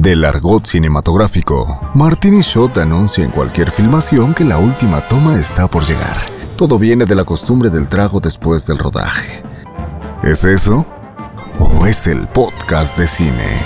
Del argot cinematográfico, Martini Shot anuncia en cualquier filmación que la última toma está por llegar. Todo viene de la costumbre del trago después del rodaje. ¿Es eso? ¿O es el podcast de cine?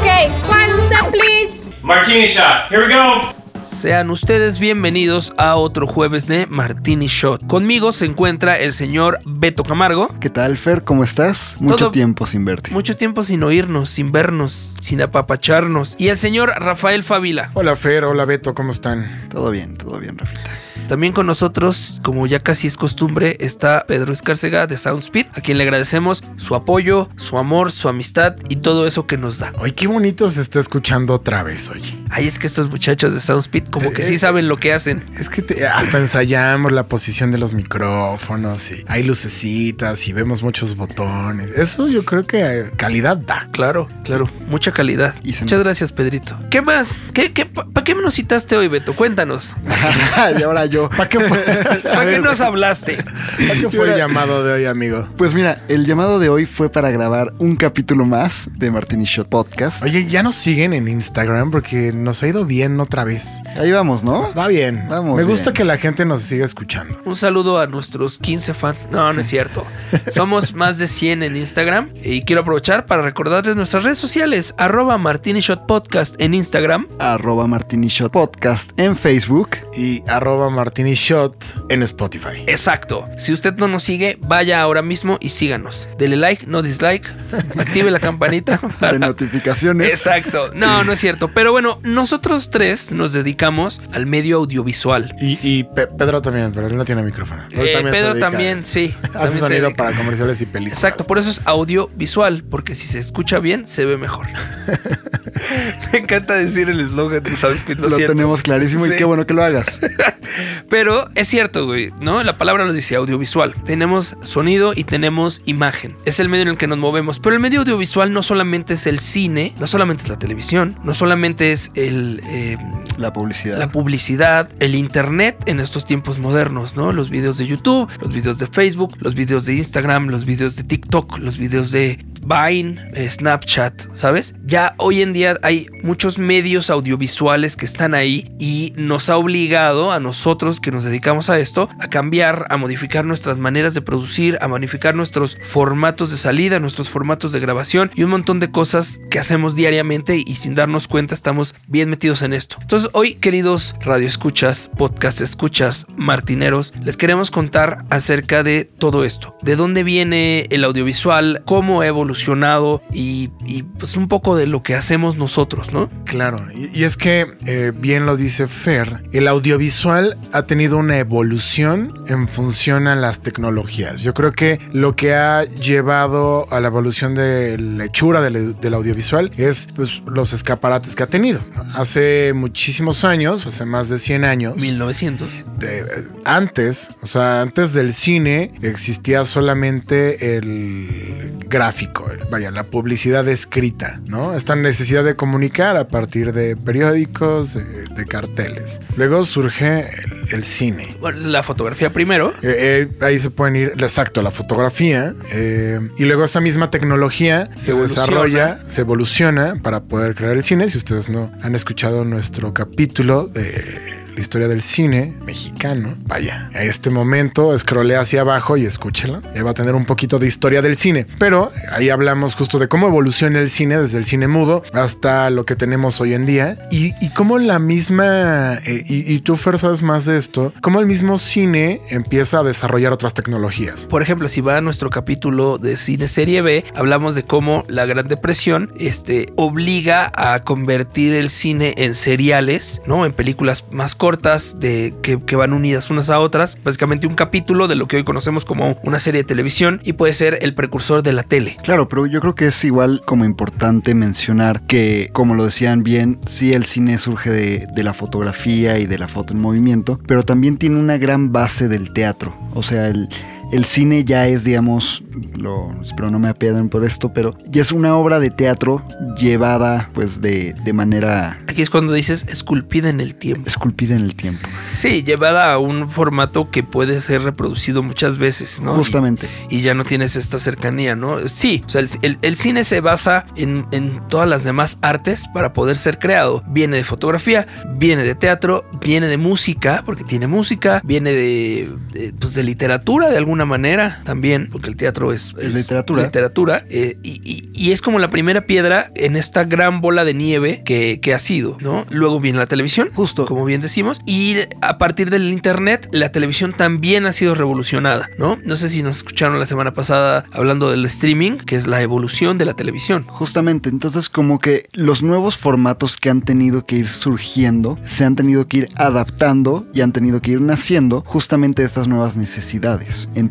Okay, Kwanzaa, please. Martini shot. Here we go. Sean ustedes bienvenidos a otro jueves de Martini Shot. Conmigo se encuentra el señor Beto Camargo. ¿Qué tal, Fer? ¿Cómo estás? Mucho Todo- tiempo sin verte. Mucho tiempo sin oírnos, sin vernos, sin apapacharnos. Y el señor Rafael Favila. Hola Fer, hola Beto, ¿cómo están? Todo bien, todo bien, Rafita. También con nosotros, como ya casi es costumbre, está Pedro Escárcega de Soundspeed, a quien le agradecemos su apoyo, su amor, su amistad y todo eso que nos da. Ay, qué bonito se está escuchando otra vez, oye. Ay, es que estos muchachos de Soundspeed como que sí Eh, saben lo que hacen. Es que te- hasta ensayamos la posición de los micrófonos y hay lucecitas y vemos muchos botones. Eso yo creo que eh, calidad da. Claro, claro, mucha calidad. Y Muchas gracias, Pedrito. ¿Qué más? ¿Qué, qué, ¿Para qué me nos citaste hoy, Beto? Cuéntanos. y ahora yo. ¿Para qué fue, ¿Para qué nos hablaste? ¿Para qué fue el llamado de hoy, amigo? Pues mira, el llamado de hoy fue para grabar un capítulo más de Martini Shot Podcast. Oye, ya nos siguen en Instagram porque nos ha ido bien otra vez. Ahí vamos, ¿no? Va bien. Vamos Me gusta bien. que la gente nos siga escuchando. Un saludo a nuestros 15 fans. No, no es cierto. Somos más de 100 en Instagram. Y quiero aprovechar para recordarles nuestras redes sociales. Arroba Martini Shot Podcast en Instagram. Arroba Martini Shot Podcast en Facebook. Y arroba Martini Shot en Spotify. Exacto. Si usted no nos sigue, vaya ahora mismo y síganos. Dele like, no dislike. Active la campanita. para- De notificaciones. Exacto. No, no es cierto. Pero bueno, nosotros tres nos dedicamos al medio audiovisual. Y, y Pe- Pedro también, pero él no tiene micrófono. Eh, Pedro también, sí. Hace sonido para comerciales y películas. Exacto, por eso es audiovisual, porque si se escucha bien, se ve mejor. Me encanta decir el eslogan de Soundspeed, lo, Lo siento. tenemos clarísimo Sí. y qué bueno que lo hagas. Pero es cierto, güey, ¿no? La palabra lo dice audiovisual. Tenemos sonido y tenemos imagen. Es el medio en el que nos movemos. Pero el medio audiovisual no solamente es el cine, no solamente es la televisión, no solamente es el, eh, La publicidad. la publicidad, el internet en estos tiempos modernos, ¿no? Los videos de YouTube, los videos de Facebook, los videos de Instagram, los videos de TikTok, los videos de Vine, eh, Snapchat, ¿sabes? Ya hoy en día hay muchos medios audiovisuales que están ahí y nos ha obligado a nosotros que nos dedicamos a esto a cambiar, a modificar nuestras maneras de producir, a modificar nuestros formatos de salida, nuestros formatos de grabación y un montón de cosas que hacemos diariamente y sin darnos cuenta estamos bien metidos en esto. Entonces hoy, queridos radioescuchas, podcast escuchas, martineros, les queremos contar acerca de todo esto. De dónde viene el audiovisual, cómo ha evolucionado y, y, pues un poco de lo que hacemos nosotros, ¿no? Claro, y, y es que, eh, bien lo dice Fer, el audiovisual ha tenido una evolución en función a las tecnologías. Yo creo que lo que ha llevado a la evolución de la hechura del, del audiovisual es pues, los escaparates que ha tenido. Hace muchísimos años, hace más de 100 años, 1900. de- eh, antes, o sea, antes del cine existía solamente el gráfico, el- vaya, la publicidad escrita, ¿no? Esta necesidad de comunicar a partir de periódicos, de, de carteles. Luego surge el, el cine. La fotografía primero. Eh, eh, ahí se pueden ir, exacto, la fotografía. eh, y luego esa misma tecnología se desarrolla, se evoluciona para poder crear el cine. Si ustedes no han escuchado nuestro capítulo de la historia del cine mexicano, vaya, a este momento scrollea hacia abajo y escúchelo. Ahí va a tener un poquito de historia del cine. Pero ahí hablamos justo de cómo evoluciona el cine desde el cine mudo hasta lo que tenemos hoy en día. Y, cómo la misma, eh, y, y tú Fer sabes más de esto, cómo el mismo cine empieza a desarrollar otras tecnologías. Por ejemplo, si va a nuestro capítulo de cine serie B, hablamos de cómo la Gran Depresión este, obliga a convertir el cine en seriales, ¿no? En películas más cortas de, que, que van unidas unas a otras. Básicamente un capítulo de lo que hoy conocemos como una serie de televisión y puede ser el precursor de la tele. Claro, pero yo creo que es igual como importante mencionar que, como lo decían bien, sí el cine surge de, de la fotografía y de la foto en movimiento, pero también tiene una gran base del teatro. O sea, el, el cine ya es, digamos, lo, espero no me apiaden por esto, pero ya es una obra de teatro llevada pues de, de manera Aquí es cuando dices esculpida en el tiempo. esculpida en el tiempo. Sí, llevada a un formato que puede ser reproducido muchas veces, ¿no? Justamente. Y, y ya no tienes esta cercanía, ¿no? Sí, o sea, el, el- el cine se basa en, en todas las demás artes para poder ser creado. Viene de fotografía, viene de teatro, viene de música, porque tiene música, viene de, de, pues, de literatura de alguna manera también, porque el teatro es, Es literatura. literatura, eh, y, y- y es como la primera piedra en esta gran bola de nieve que, que ha sido, ¿no? Luego viene la televisión, Justo. como bien decimos, y a partir del internet, la televisión también ha sido revolucionada, ¿no? No sé si nos escucharon la semana pasada hablando del streaming, que es la evolución de la televisión. Justamente, entonces como que los nuevos formatos que han tenido que ir surgiendo se han tenido que ir adaptando y han tenido que ir naciendo justamente estas nuevas necesidades. Entonces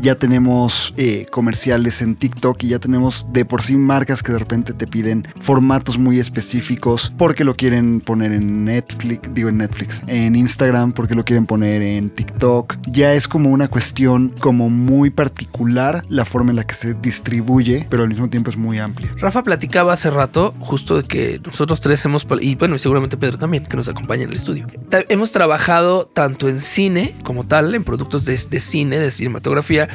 ya tenemos eh, comerciales en TikTok y ya tenemos de por sí marcas que de repente te piden formatos muy específicos porque lo quieren poner en Netflix, digo en Netflix, en Instagram porque lo quieren poner en TikTok. Ya es como una cuestión como muy particular la forma en la que se distribuye, pero al mismo tiempo es muy amplia. Rafa platicaba hace rato justo de que nosotros tres hemos, y bueno, y seguramente Pedro también, que nos acompaña en el estudio, hemos trabajado tanto en cine como tal, en productos de, cine, de cinematografía,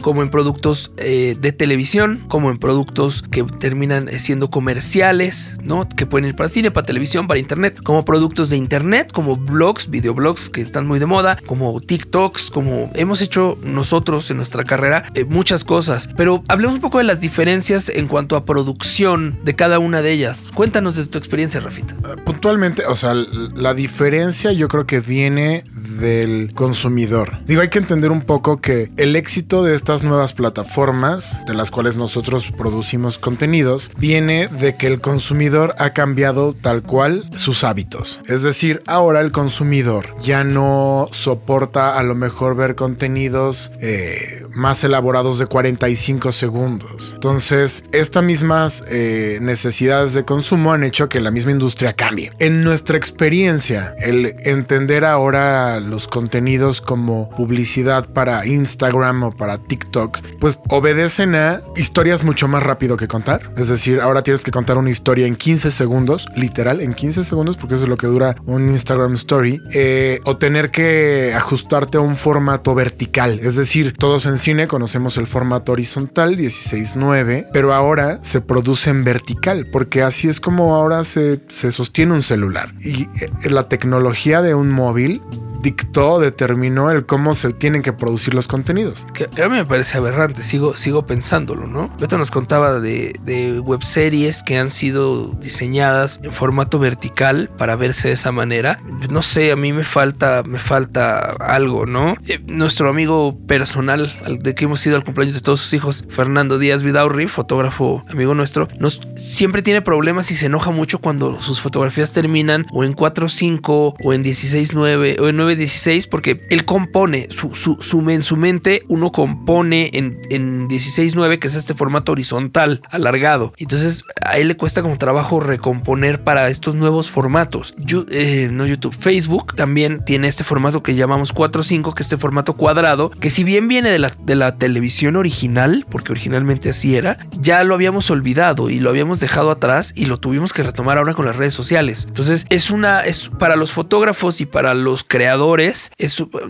como en productos eh, de televisión, como en productos que terminan eh, siendo comerciales, ¿no? Que pueden ir para cine, para televisión, para internet, como productos de internet, como blogs, videoblogs que están muy de moda, como TikToks, como hemos hecho nosotros en nuestra carrera, eh, muchas cosas. Pero hablemos un poco de las diferencias en cuanto a producción de cada una de ellas. Cuéntanos de tu experiencia, Rafita. Puntualmente, o sea, la diferencia yo creo que viene del consumidor. Digo, hay que entender un poco que el éxito de estas nuevas plataformas, de las cuales nosotros producimos contenidos, viene de que el consumidor ha cambiado tal cual sus hábitos. Es decir, ahora el consumidor ya no soporta a lo mejor ver contenidos eh, más elaborados de 45 segundos. Entonces, estas mismas eh, necesidades de consumo han hecho que la misma industria cambie. En nuestra experiencia, el entender ahora los contenidos como publicidad para Instagram o para TikTok, pues obedecen a historias mucho más rápido que contar. Es decir, ahora tienes que contar una historia en 15 segundos, literal, en 15 segundos, porque eso es lo que dura un Instagram Story, eh, o tener que ajustarte a un formato vertical. Es decir, todos en cine conocemos el formato horizontal 16.9, pero ahora se produce en vertical, porque así es como ahora se, se sostiene un celular. Y eh, la tecnología de un móvil dictó, determinó el cómo se tienen que producir los contenidos. Que, a mí me parece aberrante, sigo, sigo pensándolo, ¿no? Beto nos contaba de, de webseries que han sido diseñadas en formato vertical para verse de esa manera. No sé, a mí me falta, me falta algo, ¿no? Eh, nuestro amigo personal, al de que hemos ido al cumpleaños de todos sus hijos, Fernando Díaz Vidaurri, fotógrafo amigo nuestro, siempre tiene problemas y se enoja mucho cuando sus fotografías terminan o en 4.5 o en 16.9 o en 9.16 porque él compone, su, su, su- en su mente uno compone en, en 16.9 que es este formato horizontal, alargado. Entonces a él le cuesta como trabajo recomponer para estos nuevos formatos. Eh, no YouTube, Facebook también tiene este formato que llamamos 4.5 que es este formato cuadrado que si bien viene de la, de la televisión original, porque originalmente así era, ya lo habíamos olvidado y lo habíamos dejado atrás y lo tuvimos que retomar ahora con las redes sociales. Entonces es una, es para los fotógrafos y para los creadores, es,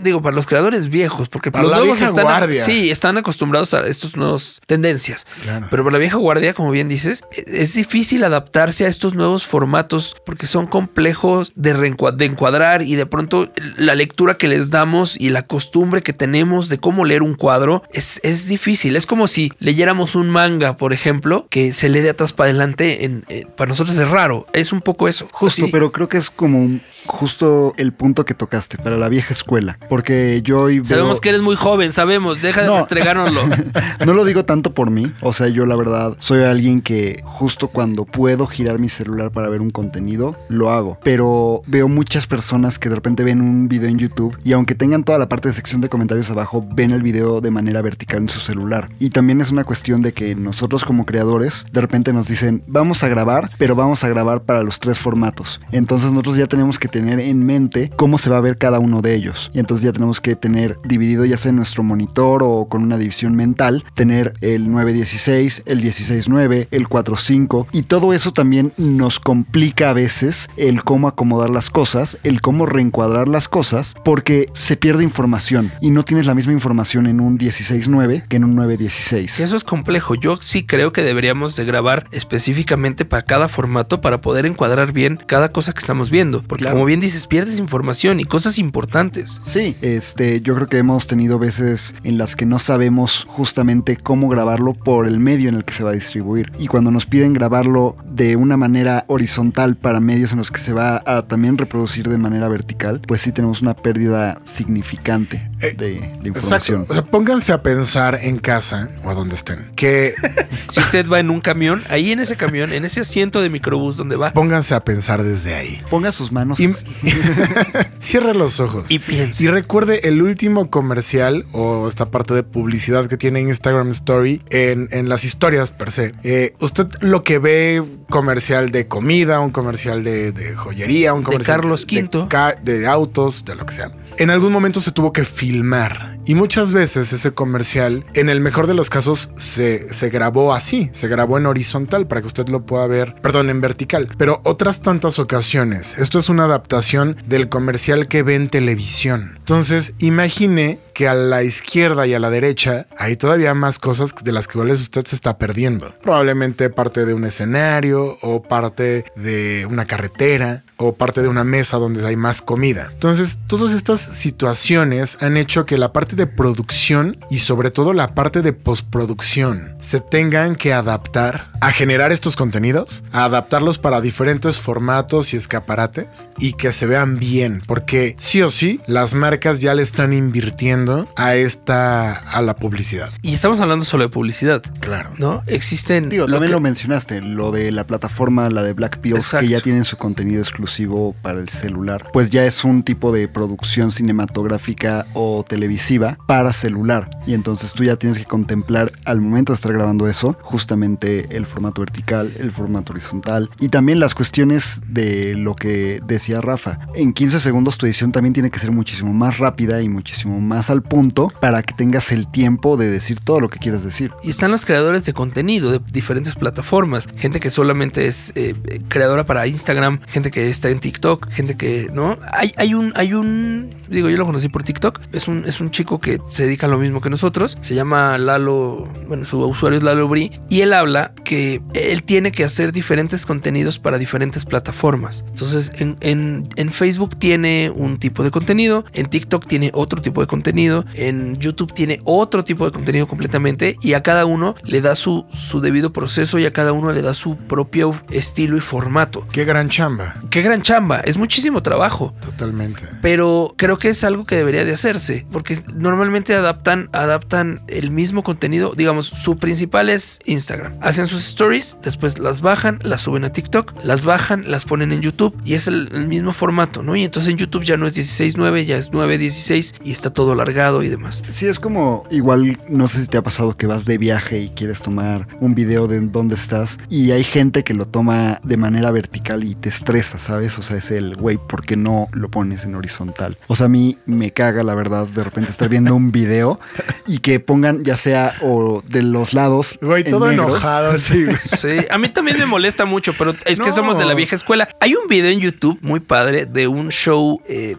digo, para los creadores viejos, porque Para los nuevos están, guardia. sí, están acostumbrados a estas nuevas tendencias. Claro. Pero para la vieja guardia, como bien dices, es difícil adaptarse a estos nuevos formatos porque son complejos de, de encuadrar y de pronto la lectura que les damos y la costumbre que tenemos de cómo leer un cuadro es, es difícil. Es como si leyéramos un manga, por ejemplo, que se lee de atrás para adelante. En, eh, para nosotros es raro. Es un poco eso. Justo, Así- pero creo que es como justo el punto que tocaste para la vieja escuela. Porque yo hoy veo- Sabemos que eres muy joven, sabemos. Deja de No. restregárnoslo. no lo digo tanto por mí. O sea, yo la verdad soy alguien que justo cuando puedo girar mi celular para ver un contenido, lo hago. Pero veo muchas personas que de repente ven un video en YouTube y aunque tengan toda la parte de sección de comentarios abajo, ven el video de manera vertical en su celular. Y también es una cuestión de que nosotros como creadores de repente nos dicen, vamos a grabar, pero vamos a grabar para los tres formatos. Entonces nosotros ya tenemos que tener en mente cómo se va a ver cada cada uno de ellos. Y entonces ya tenemos que tener dividido ya sea en nuestro monitor o con una división mental, tener el 916, el 169, el 45 y todo eso también nos complica a veces el cómo acomodar las cosas, el cómo reencuadrar las cosas, porque se pierde información y no tienes la misma información en un 16.9 que en un 916. Eso es complejo. Yo sí creo que deberíamos de grabar específicamente para cada formato para poder encuadrar bien cada cosa que estamos viendo. Porque Claro. como bien dices, pierdes información y cosas importantes. Sí, este, yo creo que hemos tenido veces en las que no sabemos justamente cómo grabarlo por el medio en el que se va a distribuir. Y cuando nos piden grabarlo de una manera horizontal para medios en los que se va a también reproducir de manera vertical, pues sí tenemos una pérdida significante Eh, de, de Exacto. información. O sea, pónganse a pensar en casa o a donde estén. Que Si usted va en un camión, ahí en ese camión, en ese asiento de microbús donde va, pónganse a pensar desde ahí. Ponga sus manos. Y- así. Cierre los ojos. y piensa. Y recuerde el último comercial o esta parte de publicidad que tiene Instagram Story en, en las historias per se. Eh, usted lo que ve comercial de comida, un comercial de, de joyería, un De comercial Carlos de, V. ca- de autos, de lo que sea. En algún momento se tuvo que filmar y muchas veces ese comercial, en el mejor de los casos, se, se grabó así, se grabó en horizontal para que usted lo pueda ver, perdón, en vertical. Pero otras tantas ocasiones, esto es una adaptación del comercial que ve en televisión. Entonces, imagine que a la izquierda y a la derecha hay todavía más cosas de las que usted se está perdiendo. Probablemente parte de un escenario o parte de una carretera o parte de una mesa donde hay más comida. Entonces, todas estas situaciones han hecho que la parte de producción y sobre todo la parte de postproducción se tengan que adaptar a generar estos contenidos, a adaptarlos para diferentes formatos y escaparates y que se vean bien, porque sí o sí las marcas ya le están invirtiendo a esta a la publicidad. Y estamos hablando solo de publicidad, Claro. ¿no? Existen. Digo, lo también que- lo mencionaste, lo de la plataforma, la de Black Pills, que ya tienen su contenido exclusivo para el celular. Pues ya es un tipo de producción cinematográfica o televisiva para celular. Y entonces tú ya tienes que contemplar al momento de estar grabando eso, justamente el formato vertical, el formato horizontal y también las cuestiones de lo que decía Rafa. En 15 segundos tu edición también tiene que ser muchísimo más rápida y muchísimo más al punto para que tengas el tiempo de decir todo lo que quieres decir. Y están los creadores de contenido de diferentes plataformas. Gente que solamente es eh, creadora para Instagram, gente que está en TikTok, gente que, ¿no? Hay, hay un, hay un, digo, yo lo conocí por TikTok. Es un, es un chico que se dedica a lo mismo que nosotros. Se llama Lalo, bueno, su usuario es Lalo Bri. Y él habla que él tiene que hacer diferentes contenidos para diferentes plataformas. Entonces, en, en, en Facebook tiene un tipo de contenido, en TikTok tiene otro tipo de contenido, en YouTube tiene otro tipo de contenido completamente y a cada uno le da su, su debido proceso y a cada uno le da su propio estilo y formato. Qué gran chamba. Qué gran chamba, es muchísimo trabajo. Totalmente. Pero creo que es algo que debería de hacerse, porque normalmente adaptan, adaptan el mismo contenido. Digamos, su principal es Instagram. Hacen sus stories, después las bajan, las suben a TikTok, las bajan, las ponen en YouTube y es el, mismo formato, ¿no? Y entonces en YouTube ya no es 16.9, ya es 9.16 y está todo alargado y demás. Sí, es como igual, no sé si te ha pasado que vas de viaje y quieres tomar un video de dónde estás y hay gente que lo toma de manera vertical y te estresa, ¿sabes? O sea, es el, güey, ¿por qué no lo pones en horizontal? O sea, a mí me caga, la verdad, de repente estar viendo un video y que pongan ya sea o de los lados. Güey, en todo negro. enojado. Sí, a mí también me molesta mucho, pero es que somos de la vieja escuela. Hay un video en YouTube muy padre de un show eh,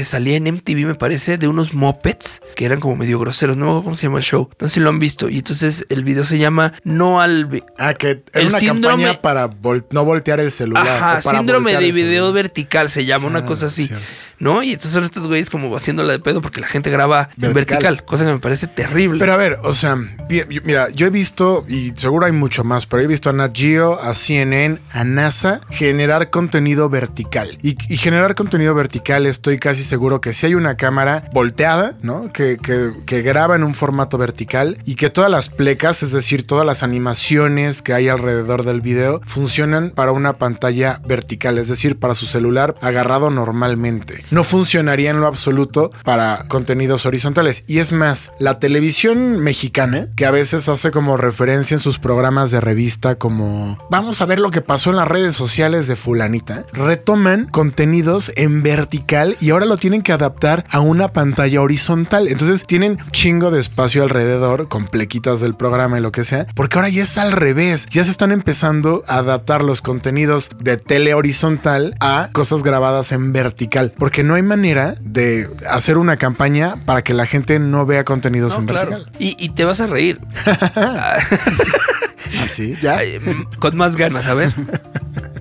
que salía en MTV, me parece, de unos mopeds que eran como medio groseros. No me acuerdo cómo se llama el show. No sé si lo han visto. Y entonces el video se llama No al. Ah, que era El una síndrome- campaña para vol- no voltear el celular. Ajá, síndrome de video vertical se llama, una Ah, cosa así. cierto. ¿No? Y entonces son estos güeyes como haciéndola de pedo porque la gente graba en Vertical. vertical, cosa que me parece terrible. Pero a ver, o sea, mira, yo he visto, y seguro hay mucho más, pero he visto a Nat Geo, a CNN, a NASA generar contenido vertical. Y, y generar contenido vertical estoy casi seguro que si hay una cámara volteada, ¿no? Que, que- que graba en un formato vertical y que todas las plecas, es decir, todas las animaciones que hay alrededor del video, funcionan para una pantalla vertical, es decir, para su celular agarrado normalmente. No funcionaría en lo absoluto para contenidos horizontales. Y es más, la televisión mexicana, que a veces hace como referencia en sus programas de revista como vamos a ver lo que pasó en las redes sociales de fulanita, retoman contenidos en vertical y ahora lo tienen que adaptar a una pantalla horizontal. Entonces tienen chingo de espacio alrededor con plequitas del programa y lo que sea, porque ahora ya es al revés. Ya se están empezando a adaptar los contenidos de tele horizontal a cosas grabadas en vertical, porque no hay manera de hacer una campaña para que la gente no vea contenidos No, en claro. vertical. Y, y te vas a reír. Así. ¿Ya? Ay, mm, Con más ganas, a ver.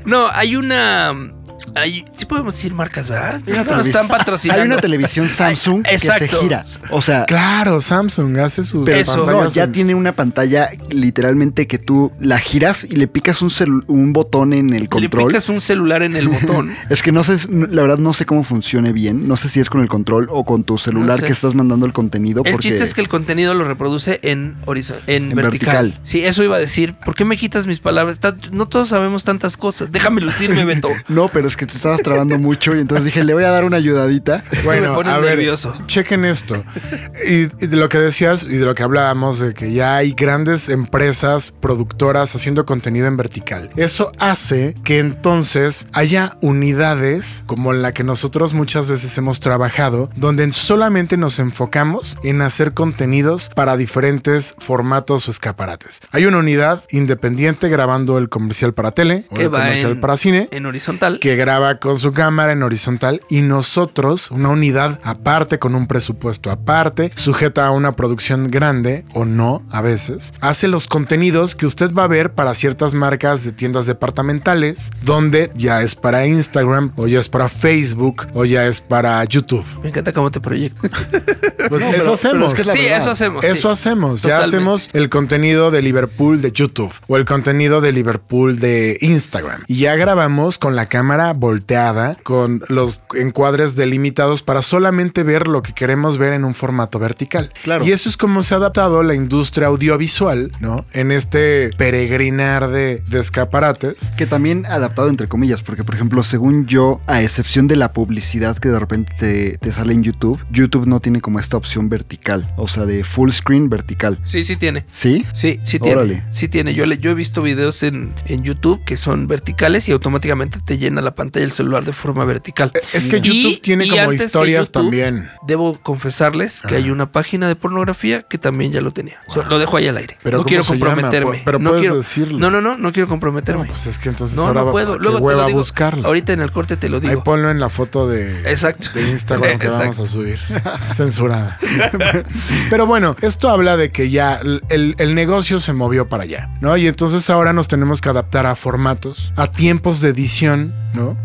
No, hay una. Hay, sí podemos decir marcas, ¿verdad? Hay una No nos están patrocinando. Hay una televisión Samsung que se gira. O sea, Claro, Samsung hace sus pero Eso. no, pantallas ya en- tiene una pantalla literalmente que tú la giras y le picas un, botón en el Le control. picas un celular en el botón. Es que no sé, la verdad no sé cómo funcione bien. No sé si es con el control o con tu celular sé. que estás mandando el contenido. El porque chiste es que el contenido lo reproduce en, horizo- en, En vertical. vertical. Sí, eso iba a decir. ¿Por qué me quitas mis palabras? No todos sabemos tantas cosas. Déjame lucirme, Beto. No, pero es que te estabas trabando mucho y entonces dije, le voy a dar una ayudadita. me Bueno, pones a ver, nervioso. chequen esto. Y, y de lo que decías y de lo que hablábamos de que ya hay grandes empresas productoras haciendo contenido en vertical. Eso hace que entonces haya unidades como la que nosotros muchas veces hemos trabajado, donde solamente nos enfocamos en hacer contenidos para diferentes formatos o escaparates. Hay una unidad independiente grabando el comercial para tele o Que el comercial en- para cine En horizontal. que graba con su cámara en horizontal y nosotros, una unidad aparte con un presupuesto aparte, sujeta a una producción grande o no a veces, hace los contenidos que usted va a ver para ciertas marcas de tiendas departamentales, donde ya es para Instagram o ya es para Facebook o ya es para YouTube. Me encanta cómo te proyectas. Pues No, eso pero- hacemos. pero es que es la sí, eso hacemos. Eso sí. hacemos, ya hacemos el contenido de Liverpool de YouTube o el contenido de Liverpool de Instagram. Y ya grabamos con la cámara volteada, con los encuadres delimitados para solamente ver lo que queremos ver en un formato vertical. Claro. Y eso es como se ha adaptado la industria audiovisual, ¿no? En este peregrinar de, de escaparates. Que también adaptado entre comillas, porque por ejemplo, según yo, a excepción de la publicidad que de repente te, te sale en YouTube, YouTube no tiene como esta opción vertical, o sea, de full screen vertical. Sí, sí tiene. ¿Sí? Sí, sí tiene. Órale. Sí tiene. Yo, le, yo he visto videos en, en YouTube que son verticales y automáticamente te llena la pantalla del celular de forma vertical. Es que Y- YouTube tiene y como historias YouTube, también. Debo confesarles que hay una página de pornografía que también ya lo tenía. O sea, lo dejo ahí al aire. Pero no ¿cómo quiero comprometerme. Pero no puedes quiero, decirlo. No, no, no, no quiero comprometerme. No, pues es que entonces no, ahora no va- puedo. qué Luego te hueva lo digo. buscarlo. Ahorita en el corte te lo Ahí digo. ponlo en la foto de, Exacto. de Instagram que vamos a subir. Censurada. Pero bueno, esto habla de que ya el, el negocio se movió para allá, ¿no? Y entonces ahora nos tenemos que adaptar a formatos, a tiempos de edición,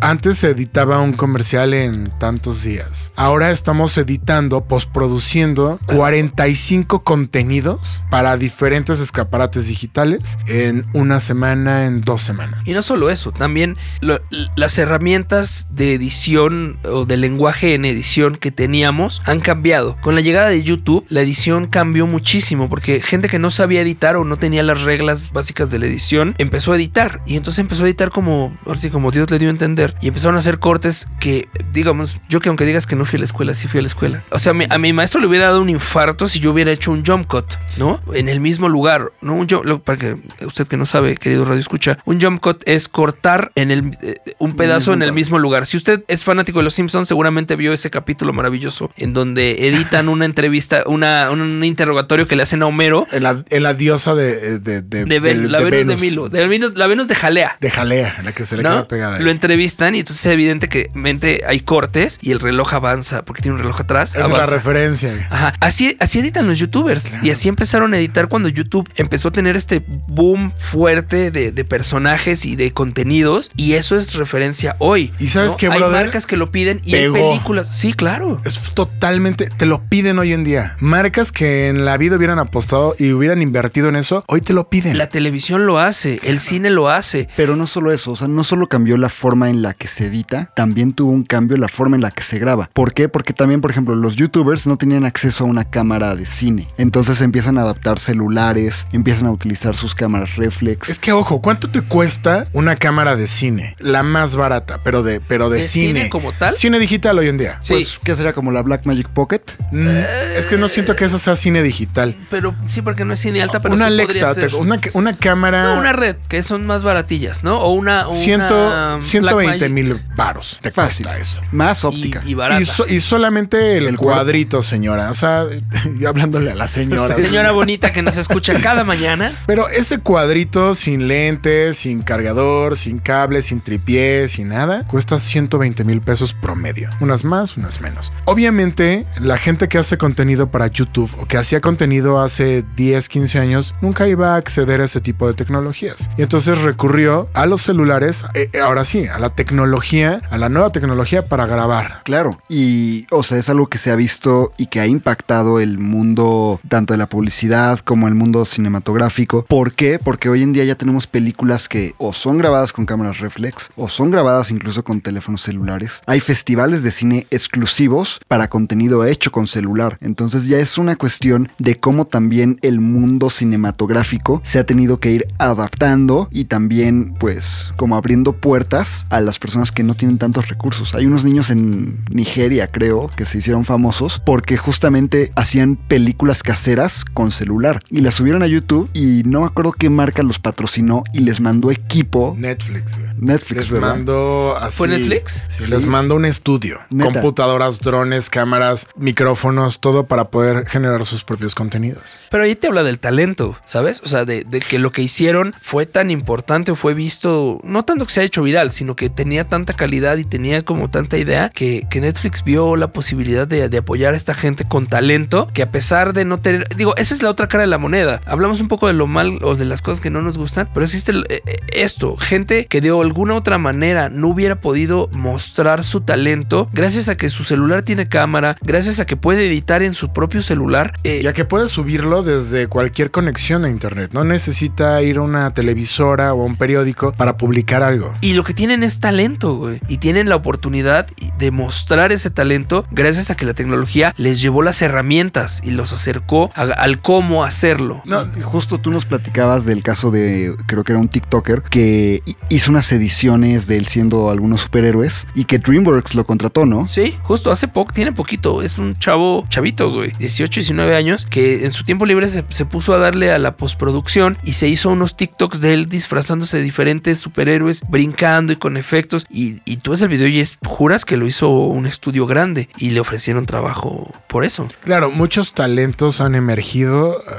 Antes se editaba un comercial en tantos días. Ahora estamos editando, postproduciendo 45 contenidos para diferentes escaparates digitales en una semana, en dos semanas. Y no solo eso, también las herramientas de edición o de lenguaje en edición que teníamos han cambiado. Con la llegada de YouTube, la edición cambió muchísimo porque gente que no sabía editar o no tenía las reglas básicas de la edición empezó a editar y entonces empezó a editar como, ahora sí, como Dios le dio entender y empezaron a hacer cortes que, digamos, yo que aunque digas que no fui a la escuela, sí fui a la escuela. O sea, mi- a mi maestro le hubiera dado un infarto si yo hubiera hecho un jump cut, ¿no? En el mismo lugar, ¿no? Un jump, para que usted que no sabe, querido radio escucha, un jump cut es cortar en el, eh, un pedazo en el mismo lugar. Si usted es fanático de los Simpsons, seguramente vio ese capítulo maravilloso en donde editan una entrevista, una, un interrogatorio que le hacen a Homero En la, en la diosa de, de, de, de, Ven- del- la Venus, Venus. de Milo, de Venus- la Venus de Jalea. De jalea, la que se le ¿no? queda pegada. ahí. Lo entrevistan y entonces es evidente que mente hay cortes y el reloj avanza porque tiene un reloj atrás. Esa es la referencia. Ajá. Así, así editan los youtubers. Y así empezaron a editar cuando YouTube empezó a tener este boom fuerte de, de personajes y de contenidos. Y eso es referencia hoy. ¿Y sabes ¿no? qué, Hay marcas que lo piden y Pegó. hay películas. Sí, claro. Es totalmente, te lo piden hoy en día. Marcas que en la vida hubieran apostado y hubieran invertido en eso, hoy te lo piden. La televisión lo hace, el cine lo hace. Pero no solo eso, o sea, no solo cambió la forma en la que se edita, también tuvo un cambio en la forma en la que se graba. ¿Por qué? Porque también, por ejemplo, los youtubers no tenían acceso a una cámara de cine. Entonces empiezan a adaptar celulares, empiezan a utilizar sus cámaras reflex. Es que, ojo, ¿cuánto te cuesta una cámara de cine? La más barata, pero de, pero de, cine. cine. como tal? Cine digital hoy en día. Pues, sí. Pues, ¿qué será? ¿Como la Black Magic Pocket? Mm, es que no siento que eso sea cine digital. Pero sí, porque no es cine alta, pero una sí Alexa, podría una, una cámara. No, una red, que son más baratillas, ¿no? O una. una... Ciento, 100 120 mil varos. Te Fácil. cuesta eso. Más óptica. Y, y barata. Y, solamente el, cuadrito, señora. O sea, hablándole a la señora. señora bonita que nos escucha cada mañana. Pero ese cuadrito sin lentes, sin cargador, sin cable, sin tripié, sin nada, cuesta 120 mil pesos promedio. Unas más, unas menos. Obviamente, la gente que hace contenido para YouTube o que hacía contenido hace 10, 15 años, nunca iba a acceder a ese tipo de tecnologías. Y entonces recurrió a los celulares, eh, ahora sí, a la tecnología, a la nueva tecnología para grabar. Claro, y o sea, es algo que se ha visto y que ha impactado el mundo tanto de la publicidad como el mundo cinematográfico. ¿Por qué? Porque hoy en día ya tenemos películas que o son grabadas con cámaras reflex o son grabadas incluso con teléfonos celulares. Hay festivales de cine exclusivos para contenido hecho con celular. Entonces ya es una cuestión de cómo también el mundo cinematográfico se ha tenido que ir adaptando y también pues como abriendo puertas a las personas que no tienen tantos recursos. Hay unos niños en Nigeria, creo, que se hicieron famosos porque justamente hacían películas caseras con celular y las subieron a YouTube y no me acuerdo qué marca los patrocinó y les mandó equipo. Netflix, güey. Netflix, Les ¿verdad? mando así. ¿Fue Netflix? Sí, Sí. les mando un estudio. Neta. Computadoras, drones, cámaras, micrófonos, todo para poder generar sus propios contenidos. Pero ahí te habla del talento, ¿sabes? O sea, de, de que lo que hicieron fue tan importante o fue visto, no tanto que se ha hecho viral, sino que tenía tanta calidad y tenía como tanta idea que, que Netflix vio la posibilidad de, de apoyar a esta gente con talento, que a pesar de no tener, digo, esa es la otra cara de la moneda. Hablamos un poco de lo mal o de las cosas que no nos gustan, pero existe eh, eh, esto, gente que de alguna otra manera no hubiera podido mostrar su talento gracias a que su celular tiene cámara, gracias a que puede editar en su propio celular. eh, Ya que puedes subirlo desde cualquier conexión a internet. No necesita ir a una televisora o a un periódico para publicar algo. Y lo que tienen es talento, güey. Y tienen la oportunidad de mostrar ese talento gracias a que la tecnología les llevó las herramientas y los acercó a- al cómo hacerlo. No, justo tú nos platicabas del caso de, creo que era un TikToker, que hi- hizo unas ediciones de él siendo algunos superhéroes y que DreamWorks lo contrató, ¿no? Sí, justo hace poco, tiene poquito, es un chavo, chavito, güey, 18, 19 años, que en su tiempo libre se, se puso a darle a la postproducción y se hizo unos TikToks de él disfrazándose de diferentes superhéroes, brincando y con efectos. Y, y tú ves el video y es, juras que lo hizo un estudio grande y le ofrecieron trabajo por eso. Claro, muchos talentos han emergido eh,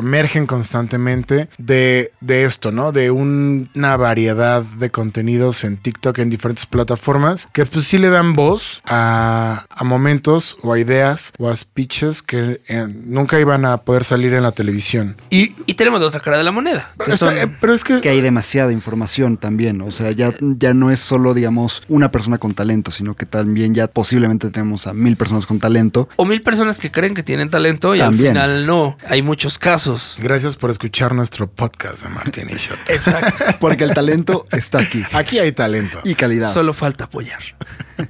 emergen constantemente de, de esto, ¿no? De un- una variedad de contenidos en TikTok en diferentes plataformas que pues sí le dan voz a, a momentos o a ideas o a speeches que eh, nunca iban a poder salir en la televisión. Y Y tenemos la otra cara de la moneda. que está- son- eh, pero es que, Que hay demasiada información también, o sea, ya, ya no es solo, digamos, una persona con talento, sino que también ya posiblemente tenemos a mil personas con talento. o mil personas que creen que tienen talento y También. al final no. Hay muchos casos. Gracias por escuchar nuestro podcast de Martín y Shot. Exacto. Porque el talento está aquí. Aquí hay talento. Y calidad. Solo falta apoyar.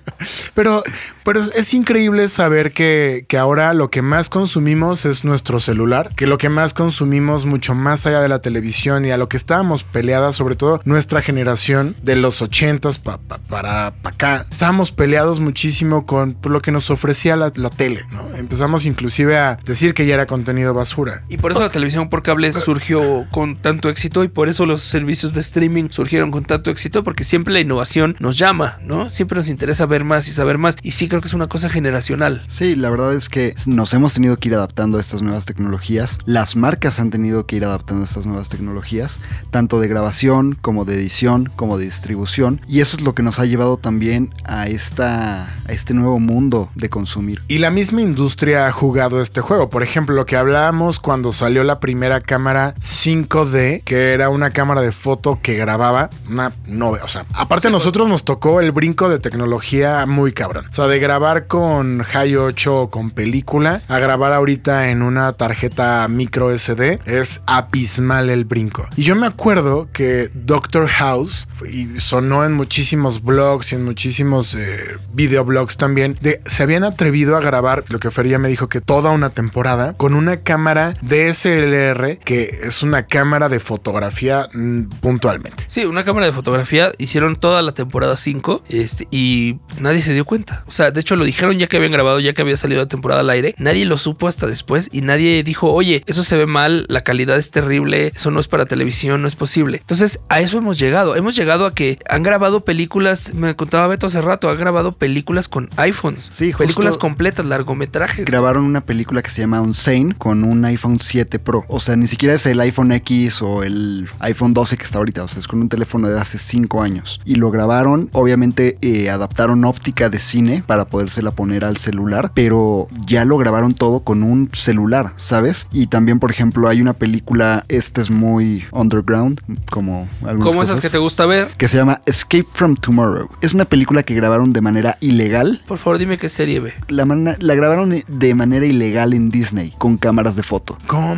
Pero, pero es increíble saber que, que ahora lo que más consumimos es nuestro celular, que lo que más consumimos mucho más allá de la televisión y a lo que estábamos peleadas, sobre todo nuestra generación de los ochentas pa- pa- para, para acá, estábamos peleados muchísimo con lo que nos ofrecía la, la tele, ¿no? Empezamos inclusive a decir que ya era contenido basura. Y por eso la televisión por cable surgió con tanto éxito y por eso los servicios de streaming surgieron con tanto éxito porque siempre la innovación nos llama, ¿no? Siempre nos interesa ver más y saber más y sí creo que es una cosa generacional. Sí, la verdad es que nos hemos tenido que ir adaptando a estas nuevas tecnologías. Las marcas han tenido que ir adaptando a estas nuevas tecnologías, tanto de grabación como de edición, como de distribución. Y eso es lo que nos ha llevado también a, esta, a este nuevo mundo de consumir. Y la misma industria ha jugado este juego. Por ejemplo, lo que hablábamos cuando salió la primera cámara 5D, que era una cámara de foto que grababa una nove. O sea, aparte a nosotros nos tocó el brinco de tecnología muy cabrón. O sea, de grabar con High 8 o con película a grabar ahorita en una tarjeta micro SD es abismal el brinco. Y yo me acuerdo que Doctor House y sonó en muchísimos blogs y en muchísimos eh, videoblogs también de se habían atrevido a grabar lo que Fer ya me dijo que toda una temporada con una cámara DSLR, que es una cámara de fotografía mm, puntualmente. Sí, una cámara de fotografía. Hicieron toda la temporada 5 este, y nadie se dio cuenta. O sea, de hecho lo dijeron ya que habían grabado, ya que había salido la temporada al aire. Nadie lo supo hasta después y nadie dijo, oye, eso se ve mal, la calidad es terrible, eso no es para televisión, no es posible. Entonces, a eso hemos llegado. Hemos llegado a que han grabado películas, me contaba Beto hace rato, han grabado películas con iPhones. Sí, justo- Películas completas, largometrajes. Grabaron una película que se llama Unsane con un iPhone 7 Pro. O sea, ni siquiera es el iPhone X o el iPhone 12 que está ahorita. O sea, es con un teléfono de hace 5 años. Y lo grabaron, obviamente eh, adaptaron óptica de cine para podérsela poner al celular, pero ya lo grabaron todo con un celular, ¿sabes? Y también, por ejemplo, hay una película, este es muy underground, como algunas Como esas que te gusta ver. que se llama Escape from Tomorrow. Es una película que grabaron de manera ilegal Por favor, dime qué serie ve. la grabaron de manera ilegal en Disney con cámaras de foto. ¿Cómo?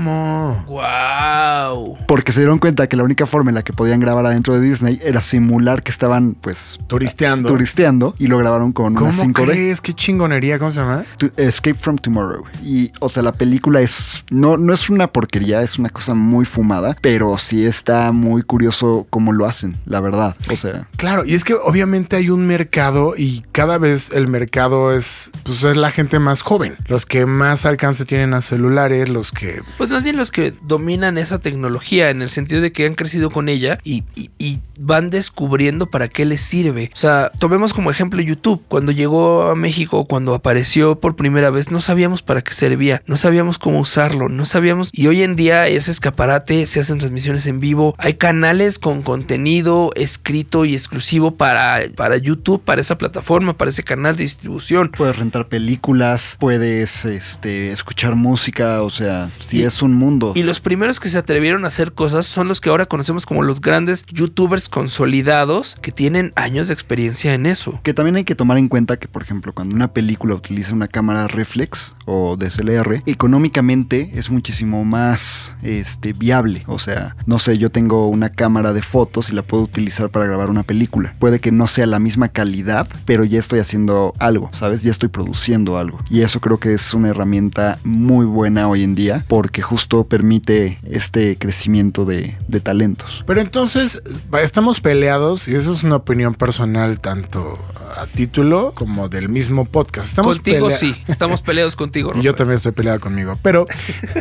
¡Wow! Porque se dieron cuenta que la única forma en la que podían grabar adentro de Disney era simular que estaban, pues, Turisteando. turisteando y lo grabaron con una ¿Cómo 5D. crees? ¿Qué chingonería? ¿Cómo se llama? To- Escape from Tomorrow. Y, o sea, la película es. No, no es una porquería, es una cosa muy fumada, pero sí está muy curioso cómo lo hacen, la verdad. O sea, Claro, y es que obviamente hay un mercado y cada vez el mercado es, pues es la gente más joven, los que más alcance tienen a celulares, los que... Pues más bien los que dominan esa tecnología en el sentido de que han crecido con ella y, y- y van descubriendo para qué les sirve. O sea, tomemos como ejemplo YouTube. Cuando llegó a México, cuando apareció por primera vez, no sabíamos para qué servía, no sabíamos cómo usarlo, no sabíamos. Y hoy en día es escaparate, se hacen transmisiones en vivo, hay canales con contenido escrito y exclusivo para, para YouTube, para esa plataforma, para ese canal de distribución. puedes rentar películas, puedes este, escuchar música, o sea, Y- es un mundo. Y los primeros que se atrevieron a hacer cosas son los que ahora conocemos como los grandes youtubers consolidados que tienen años de experiencia en eso. Que también hay que tomar en cuenta que, por ejemplo, cuando una película utiliza una cámara reflex o DSLR, económicamente es muchísimo más este, viable. O sea, no sé, yo tengo una cámara de fotos y la puedo utilizar para grabar una película. Puede que no sea la misma calidad, pero ya estoy haciendo algo, ¿sabes? Ya estoy produciendo algo. Y eso creo que es una herramienta muy buena hoy en día porque justo permite este crecimiento de, de talentos. Pero entonces estamos peleados y eso es una opinión personal tanto a título como del mismo podcast. Estamos contigo pelea- sí, estamos peleados contigo. Y yo también estoy peleado conmigo. Pero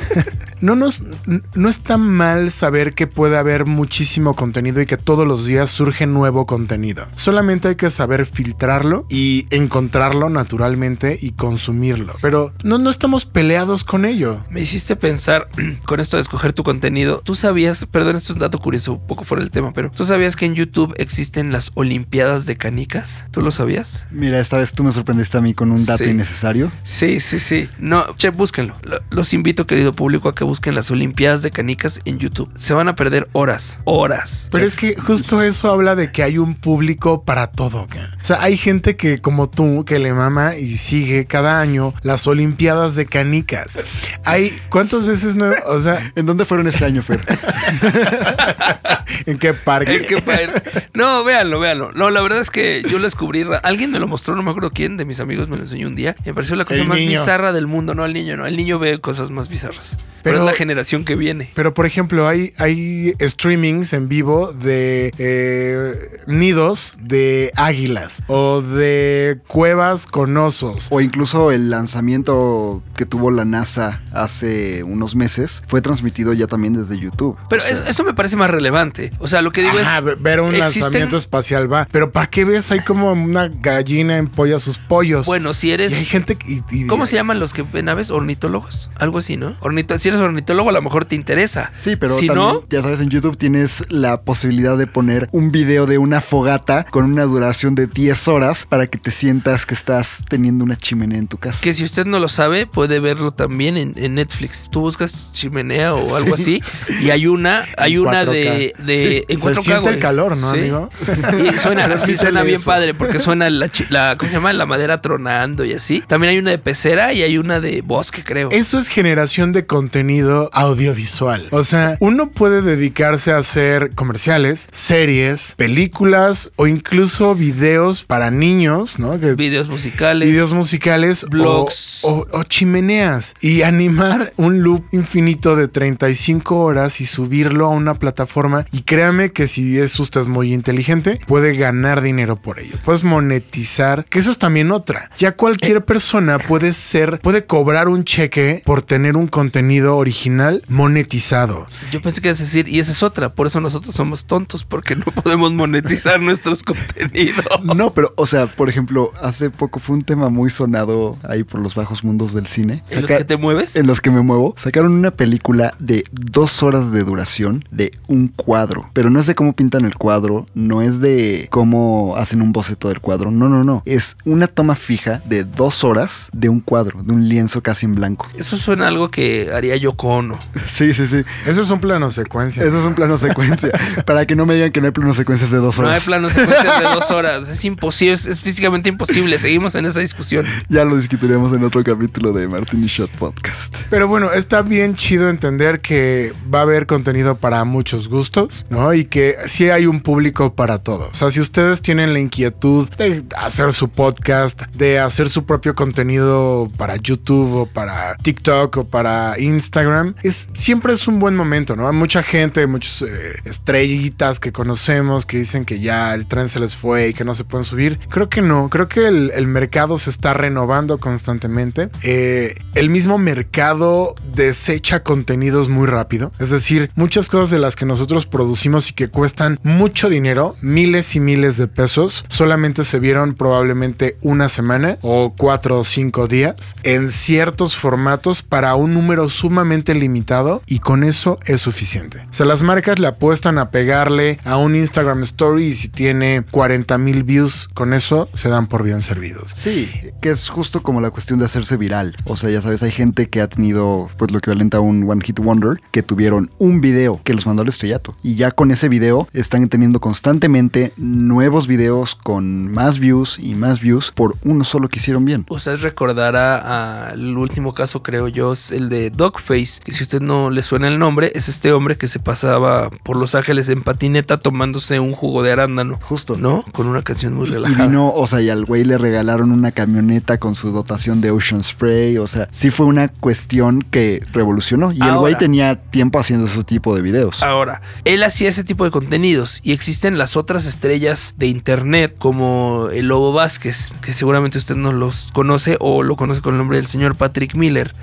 no nos no está mal saber que puede haber muchísimo contenido y que todos los días surge nuevo contenido. Solamente hay que saber filtrarlo y encontrarlo naturalmente y consumirlo. Pero no, no estamos peleados con ello. Me hiciste pensar con esto de escoger tu contenido. Tú sabías, perdón, esto es un dato curioso, un poco fuera del tema, pero tú sabías que en YouTube existen las Olimpiadas de Canicas. ¿Tú lo sabías? Mira, esta vez tú me sorprendiste a mí con un dato Sí. innecesario. Sí, sí, sí. No, che, búsquenlo. Lo- Los invito, querido público, a que busquen las Olimpiadas de Canicas en YouTube. Se van a perder horas, horas. Pero es que justo eso habla de que hay un público para todo. O sea, hay gente que como tú que le mama y sigue cada año las Olimpiadas de canicas. Hay cuántas veces no, o sea, ¿En dónde fueron este año, Fer? ¿en qué parque? Qué. No, véanlo, véanlo. No, la verdad es que yo lo descubrí. Alguien me lo mostró, no me acuerdo quién, de mis amigos me lo enseñó un día. Me pareció la cosa El más niño. bizarra del mundo. No, el niño no. El niño ve cosas más bizarras. Pero, Pero- es la generación que viene. Pero por ejemplo, hay, hay streamings en vivo de eh, nidos de águilas o de cuevas con osos. O incluso el lanzamiento que tuvo la NASA hace unos meses fue transmitido ya también desde YouTube. Pero O sea, es- eso me parece más relevante. O sea, lo que digo Ajá, es. ve- ver un existen- lanzamiento espacial va. Pero ¿para qué ves ahí como una gallina empolla sus pollos? Bueno, si y eres. hay gente y- ¿Cómo se llaman los que ven aves? Ornitólogos. Algo así, ¿no? Ornito si eres ornitólogo, a lo mejor te interesa. Sí, pero si también, no, ya sabes, en YouTube tienes la posibilidad de poner un video de una fogata con una duración de 10 horas para que te sientas que estás teniendo una chimenea en tu casa. que si usted no lo sabe, puede verlo también en, en Netflix. Tú buscas chimenea o algo así y hay una, hay una 4K. de, de en Se 4K, siente güey. el calor, ¿no, Sí. amigo? Y suena, sí, suena bien eso. padre porque suena la, la, ¿cómo se llama? La madera tronando y así. También hay una de pecera y hay una de bosque, creo. Eso es generación de contenido audiovisual. O sea, uno puede dedicarse a hacer comerciales, series, películas o incluso videos para niños, ¿no? Que Videos musicales. videos musicales, Blogs. o, o- o chimeneas y animar un loop infinito de 35 horas y subirlo a una plataforma. Y créame que si es usted muy inteligente, puede ganar dinero por ello. Puedes monetizar, que eso es también otra. Ya cualquier persona puede ser, puede cobrar un cheque por tener un contenido original monetizado. Yo pensé que ibas a decir, y esa es otra, por eso nosotros somos tontos, porque no podemos monetizar nuestros contenidos. No, pero, o sea, por ejemplo, hace poco fue un tema muy sonado ahí por los bajos mundos del cine. ¿En los Saca- que te mueves? en los que me muevo, sacaron una película de dos horas de duración de un cuadro. Pero no es de cómo pintan el cuadro, no es de cómo hacen un boceto del cuadro. No, no, no. Es una toma fija de dos horas de un cuadro, de un lienzo casi en blanco. Eso suena a algo que haría yo Ono. Sí, sí, sí. Eso es un plano secuencia. Eso es un plano secuencia. Para que no me digan que no hay plano secuencias de dos No hay horas. plano secuencias de dos horas. Es imposible, es, es físicamente imposible. Seguimos en esa discusión. Ya lo discutiremos en otro capítulo de Martin y Shot Podcast. Pero bueno, está bien chido entender que va a haber contenido para muchos gustos, ¿no? Y que sí hay un público para todo. O sea, si ustedes tienen la inquietud de hacer su podcast, de hacer su propio contenido para YouTube o para TikTok o para Instagram, es, siempre es un buen momento, ¿no? Hay mucha gente, muchos eh, estrellitas que conocemos que dicen que ya el tren se les fue y que no se pueden subir. Creo que no, creo que el, mercado se está renovando constantemente. Eh, el mismo mercado desecha contenidos muy rápido. Es decir, muchas cosas de las que nosotros producimos y que cuestan mucho dinero, miles y miles de pesos, solamente se vieron probablemente una semana o cuatro o cinco días en ciertos formatos para un número sumamente limitado y con eso es suficiente. O sea, las marcas le apuestan a pegarle a un Instagram Story y si tiene 40 mil views, con eso se dan por bien servidos. Sí, que es justo como la cuestión de hacerse viral. O sea, ya sabes, hay gente que ha tenido, pues lo equivalente a un One Hit Wonder, que tuvieron un video que los mandó al estrellato. Y ya con ese video están teniendo constantemente nuevos videos con más views y más views por uno solo que hicieron bien. Usted recordará al último caso, creo yo, es el de Dogface. Que si usted no le suena el nombre, es este hombre que se pasaba por Los Ángeles en patineta tomándose un jugo de arándano. Justo. ¿No? Con una canción muy Y relajada. vino, o sea, y al güey le regalaron una camioneta con su dotación de Ocean Spray. O sea, sí fue una cuestión que revolucionó. Y el güey tenía tiempo haciendo ese tipo de videos. Ahora, él hacía ese tipo de contenidos y existen las otras estrellas de internet como el Lobo Vázquez, que seguramente usted no los conoce o lo conoce con el nombre del señor Patrick Miller.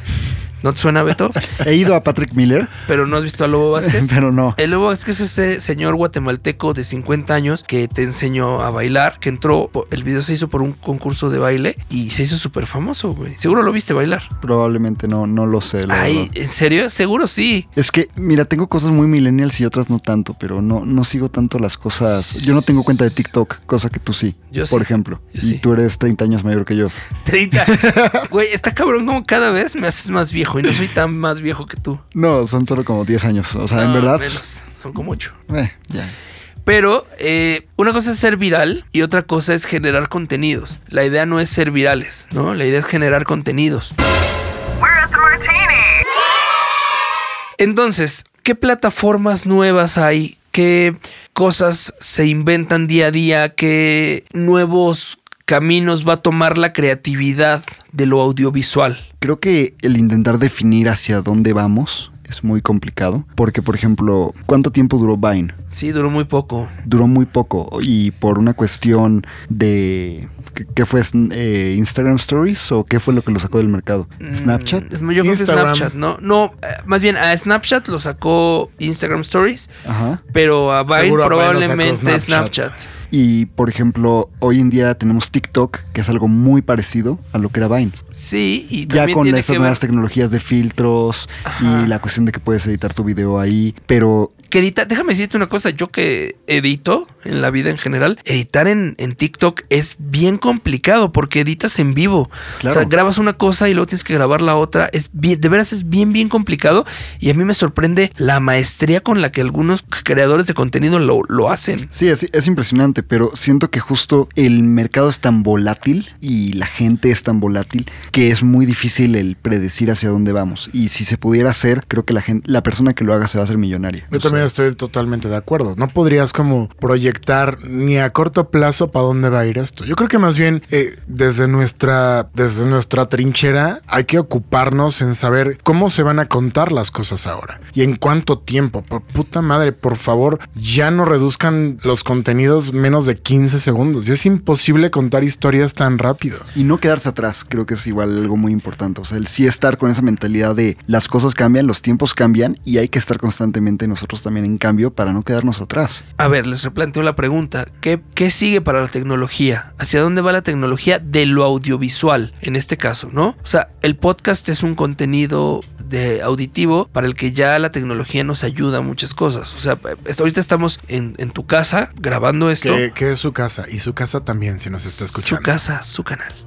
¿No te suena, Beto? He ido a Patrick Miller, Pero no has visto al Lobo Vázquez. pero no. El Lobo Vázquez es este señor guatemalteco de 50 años que te enseñó a bailar, que entró, el video se hizo por un concurso de baile y se hizo súper famoso, güey. Seguro lo viste bailar. Probablemente no, no lo sé. La Ay, verdad. ¿en serio? Seguro sí. Es que, mira, tengo cosas muy millennials y otras no tanto, pero no, no sigo tanto las cosas. Yo no tengo cuenta de TikTok, cosa que tú sí, Yo por sí. ejemplo. Yo y sí. tú eres 30 años mayor que yo. 30. Güey, está cabrón como cada vez me haces más viejo y no soy tan más viejo que tú. No, son solo como 10 años. O sea, en No, verdad. menos, son como 8. eh, ya. Pero eh, una cosa es ser viral y otra cosa es generar contenidos. La idea no es ser virales, ¿no? La idea es generar contenidos. Entonces, ¿qué plataformas nuevas hay? ¿Qué cosas se inventan día a día? ¿Qué nuevos caminos va a tomar la creatividad de lo audiovisual? Creo que el intentar definir hacia dónde vamos es muy complicado. Porque, por ejemplo, ¿cuánto tiempo duró Vine? Sí, duró muy poco. Duró muy poco. Y por una cuestión de. ¿Qué- ¿Qué fue? eh, ¿Instagram Stories? ¿O qué fue lo que lo sacó del mercado? ¿Snapchat? Mm, es- Yo creo que Instagram. Snapchat, ¿no? No, eh, más bien a Snapchat lo sacó Instagram Stories, Ajá. pero a Vine Seguro a Vine lo sacó probablemente Snapchat. Snapchat. Y por ejemplo, hoy en día tenemos TikTok, que es algo muy parecido a lo que era Vine. Sí, y Ya también con tiene estas que nuevas ver tecnologías de filtros Ajá. y la cuestión de que puedes editar tu video ahí, pero que edita, déjame decirte una cosa, yo que edito en la vida en general, editar en, en TikTok es bien complicado porque editas en vivo. Claro. O sea, grabas una cosa y luego tienes que grabar la otra. Es bien, de veras es bien, bien complicado. Y a mí me sorprende la maestría con la que algunos creadores de contenido lo, lo hacen. sí, es, es impresionante, pero siento que justo el mercado es tan volátil y la gente es tan volátil que es muy difícil el predecir hacia dónde vamos. Y si se pudiera hacer, creo que la gente, la persona que lo haga se va a hacer millonaria. Yo O sea, también estoy totalmente de acuerdo. No podrías como proyectar ni a corto plazo para dónde va a ir esto. Yo creo que más bien eh, desde nuestra desde nuestra trinchera hay que ocuparnos en saber cómo se van a contar las cosas ahora y en cuánto tiempo. Por puta madre, por favor, ya no reduzcan los contenidos menos de 15 segundos. Ya es imposible contar historias tan rápido. Y no quedarse atrás, creo que es igual algo muy importante. O sea, el sí estar con esa mentalidad de las cosas cambian, los tiempos cambian y hay que estar constantemente nosotros también en cambio para no quedarnos atrás. A ver, les replanteo la pregunta. ¿Qué, qué sigue para la tecnología? ¿Hacia dónde va la tecnología de lo audiovisual en este caso, no? O sea, el podcast es un contenido de auditivo para el que ya la tecnología nos ayuda a muchas cosas. O sea, ahorita estamos en, en tu casa grabando esto. Que, que es su casa y su casa también, si nos está escuchando. Su casa, su canal.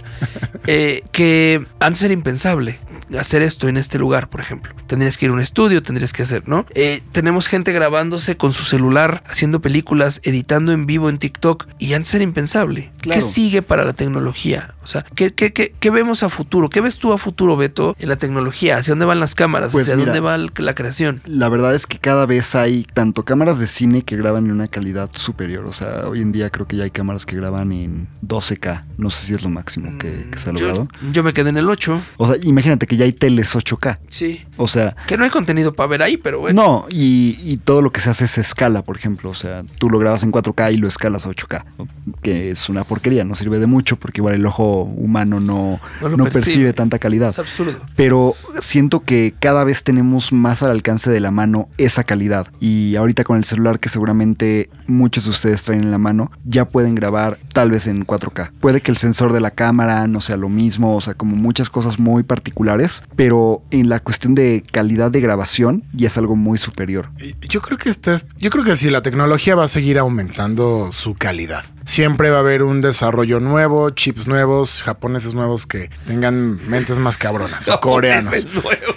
Eh, que antes era impensable hacer esto en este lugar, por ejemplo. Tendrías que ir a un estudio, tendrías que hacer, ¿no? Eh, tenemos gente grabándose con su celular, haciendo películas, editando en vivo en TikTok, y antes era impensable. Claro. ¿Qué sigue para la tecnología? O sea, ¿qué, qué, qué- qué vemos a futuro? ¿Qué ves tú a futuro, Beto, en la tecnología? ¿Hacia dónde van las cámaras? Pues ¿Hacia mira. dónde va la creación? La verdad es que cada vez hay tanto cámaras de cine que graban en una calidad superior. O sea, hoy en día creo que ya hay cámaras que graban en 12K. No sé si es lo máximo que, que se ha logrado. yo me quedé en el 8. O sea, imagínate que ya hay teles 8K. Sí. O sea, Que no hay contenido para ver ahí, pero bueno. no, y, y todo lo que se hace es escala, por ejemplo. O sea, tú lo grabas en 4K y lo escalas a 8K, ¿no? que es una porquería, no sirve de mucho porque igual el ojo humano no, No lo no percibe. percibe tanta calidad. Es absurdo. Pero siento que cada vez tenemos más al alcance de la mano esa calidad. Y ahorita con el celular que seguramente muchos de ustedes traen en la mano, ya pueden grabar tal vez en 4K. Puede que el sensor de la cámara no sea lo mismo, o sea, como muchas cosas muy particulares, pero en la cuestión de calidad de grabación ya es algo muy superior. Yo creo que esta es- yo creo que sí, la tecnología va a seguir aumentando su calidad. Siempre va a haber un desarrollo nuevo, chips nuevos, japoneses nuevos que tengan mentes más cabronas o coreanos.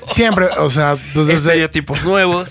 Siempre, o sea, pues desde, Estereotipos nuevos.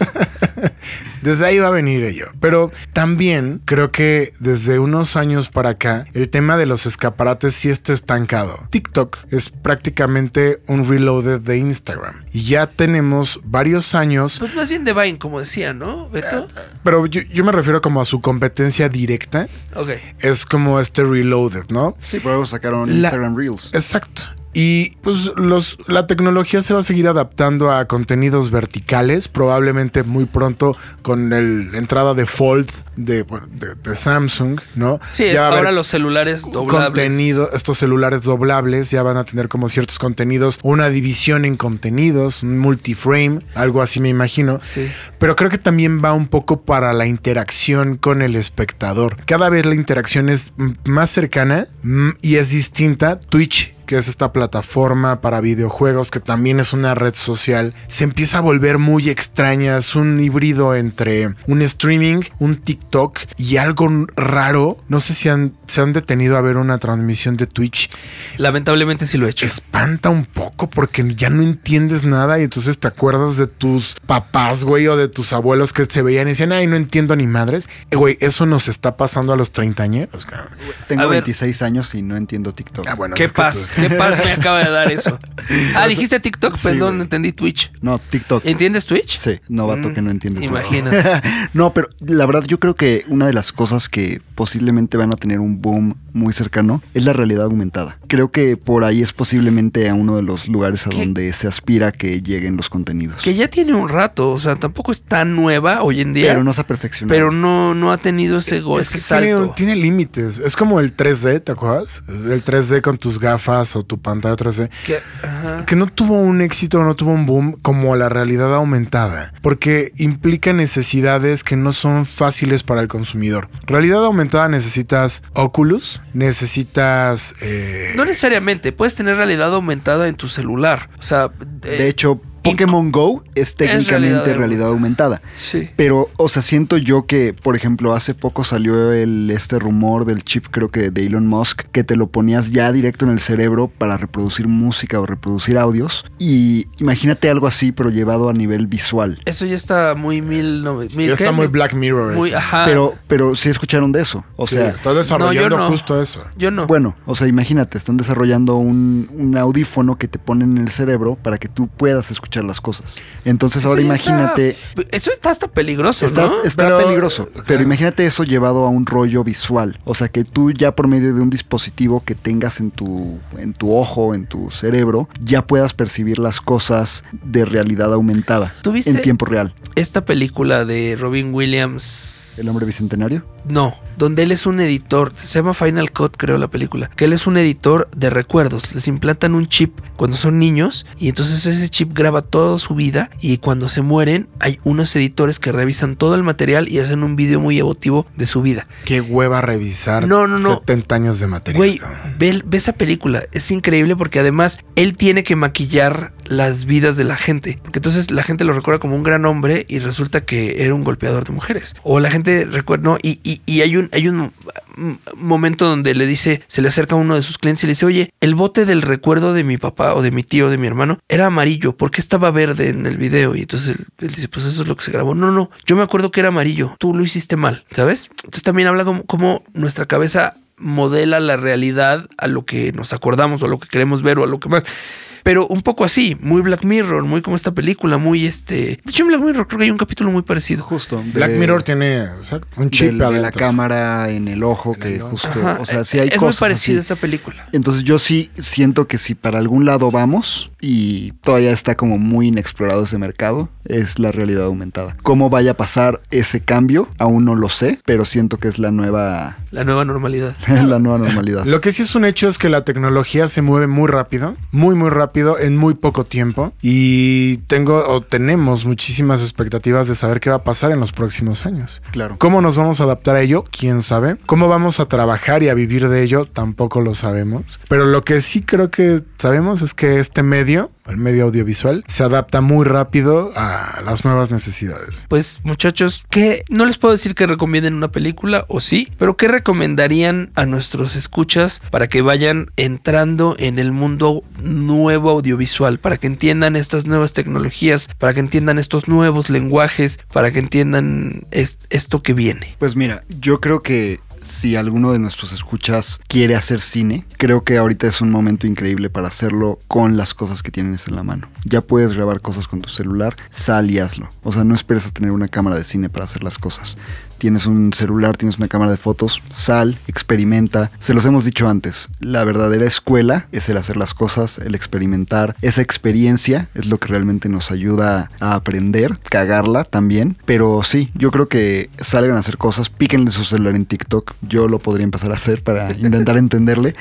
desde ahí va a venir ello. Pero también creo que desde unos años para acá, el tema de los escaparates sí está estancado. TikTok es prácticamente un reloaded de Instagram. Y ya tenemos varios años Pues más bien de Vine, como decía, ¿no, Beto? Pero yo, yo me refiero como a su competencia directa. Ok. Es como este reloaded, ¿no? Sí, por algo sacaron La- Instagram Reels. Exacto. Y pues los, la tecnología se va a seguir adaptando a contenidos verticales, probablemente muy pronto con el- la entrada de Fold de, de- de Samsung, ¿no? Sí, Ya ahora los celulares doblables. contenido, estos celulares doblables ya van a tener como ciertos contenidos, una división en contenidos, un multiframe, algo así me imagino. Sí. Pero creo que también va un poco para la interacción con el espectador. Cada vez la interacción es más cercana y es distinta. Twitch que es esta plataforma para videojuegos que también es una red social, se empieza a volver muy extraña. Es un híbrido entre un streaming, un TikTok y algo raro. No sé si han, se han detenido a ver una transmisión de Twitch. Lamentablemente sí lo he hecho. Espanta un poco porque ya no entiendes nada y entonces te acuerdas de tus papás, güey, o de tus abuelos que se veían y decían, ay, no entiendo ni madres. Eh, Güey, eso nos está pasando a los treintañeros. Tengo A ver. 26 años y no entiendo TikTok. Ah, bueno, Qué tú- qué paz me acaba de dar eso. Ah, dijiste TikTok, Sí, perdón, güey. entendí Twitch. No, TikTok. ¿Entiendes Twitch? Sí, novato Mm, que no entiende. todo. Imagínate. no, pero la verdad yo creo que una de las cosas que posiblemente van a tener un boom muy cercano es la realidad aumentada. Creo que por ahí es posiblemente a uno de los lugares a donde se aspira que lleguen los contenidos. Que ya tiene un rato, o sea, tampoco es tan nueva hoy en día. Pero no se ha perfeccionado. pero no, no ha tenido ese, go- Es ese que salto. tiene límites. Es como el 3D, ¿te acuerdas? El 3D con tus gafas o tu pantalla 3D. Que-. Que no tuvo un éxito, no tuvo un boom como la realidad aumentada, porque implica necesidades que no son fáciles para el consumidor. Realidad aumentada necesitas Oculus, necesitas... eh, No necesariamente, puedes tener realidad aumentada en tu celular. O sea, De hecho, Pokémon Go es técnicamente realidad realidad, aumentada. sí. Pero, o sea, siento yo que, por ejemplo, hace poco salió el, este rumor del chip, creo que de Elon Musk, que te lo ponías ya directo en el cerebro para reproducir música o reproducir audios. Y imagínate algo así, pero llevado a nivel visual. Eso ya está muy mil... no- mil ya está ¿qué? muy Black Mirror. Muy, ajá. Pero, pero sí escucharon de eso. O Sí, sea, está desarrollando No, no. justo eso. Yo no. bueno, o sea, imagínate, están desarrollando un, un audífono que te ponen en el cerebro para que tú puedas escuchar las cosas. Entonces ahora está- imagínate... eso está hasta peligroso, Está, ¿no? está Pero- peligroso, pero imagínate eso llevado a un rollo visual. O sea, que tú ya por medio de un dispositivo que tengas en tu, en tu ojo, en tu cerebro, ya puedas percibir las cosas de realidad aumentada ¿Tú viste en tiempo real. esta película de Robin Williams? El hombre bicentenario. No, donde él es un editor, se llama Final Cut creo la película, que él es un editor de recuerdos, les implantan un chip cuando son niños y entonces ese chip graba toda su vida y cuando se mueren hay unos editores que revisan todo el material y hacen un video muy emotivo de su vida. Qué hueva revisar No, no, no. 70 años de material. Güey, ve esa película, es increíble porque además él tiene que maquillar las vidas de la gente, porque entonces la gente lo recuerda como un gran hombre y resulta que era un golpeador de mujeres. O la gente recuerda, no, y, y- hay un, hay un momento donde le dice, se le acerca a uno de sus clientes y le dice, oye, el bote del recuerdo de mi papá o de mi tío o de mi hermano era amarillo, ¿por qué estaba verde en el video? Y entonces él, él dice, pues eso es lo que se grabó. No, no, yo me acuerdo que era amarillo, tú lo hiciste mal, ¿sabes? Entonces también habla como, como nuestra cabeza modela la realidad a lo que nos acordamos o a lo que queremos ver o a lo que más. Pero un poco así, muy Black Mirror, muy como esta película, muy este. De hecho, en Black Mirror creo que hay un capítulo muy parecido. Justo. de- Black Mirror tiene o sea, un chip del- de, la cámara en el ojo, En que el ojo. justo, Ajá, o sea, sí hay es muy cosas parecida así. esa película. Entonces yo sí siento que si para algún lado vamos y todavía está como muy inexplorado ese mercado, es la realidad aumentada. ¿Cómo vaya a pasar ese cambio? Aún no lo sé, pero siento que es la nueva, La nueva normalidad. la nueva normalidad. Lo que sí es un hecho es que la tecnología se mueve muy rápido, muy muy rápido en muy poco tiempo y tengo o tenemos muchísimas expectativas de saber qué va a pasar en los próximos años. Claro. ¿Cómo nos vamos a adaptar a ello? ¿Quién sabe? ¿Cómo vamos a trabajar y a vivir de ello? Tampoco lo sabemos. Pero lo que sí creo que sabemos es que este medio, el medio audiovisual, se adapta muy rápido a las nuevas necesidades. Pues muchachos, que no les puedo decir que recomienden una película o sí, pero ¿qué recomendarían a nuestros escuchas para que vayan entrando en el mundo nuevo audiovisual, para que entiendan estas nuevas tecnologías, para que entiendan estos nuevos lenguajes, para que entiendan es- esto que viene? Pues mira, yo creo que si alguno de nuestros escuchas quiere hacer cine, creo que ahorita es un momento increíble para hacerlo con las cosas que tienes en la mano. Ya puedes grabar cosas con tu celular, sal y hazlo. O sea, no esperes a tener una cámara de cine para hacer las cosas. Tienes un celular, tienes una cámara de fotos, sal, experimenta. Se los hemos dicho antes, la verdadera escuela es el hacer las cosas, el experimentar. Esa experiencia es lo que realmente nos ayuda a aprender, cagarla también. Pero sí, yo creo que salgan a hacer cosas, píquenle su celular en TikTok. Yo lo podría empezar a hacer para intentar entenderle.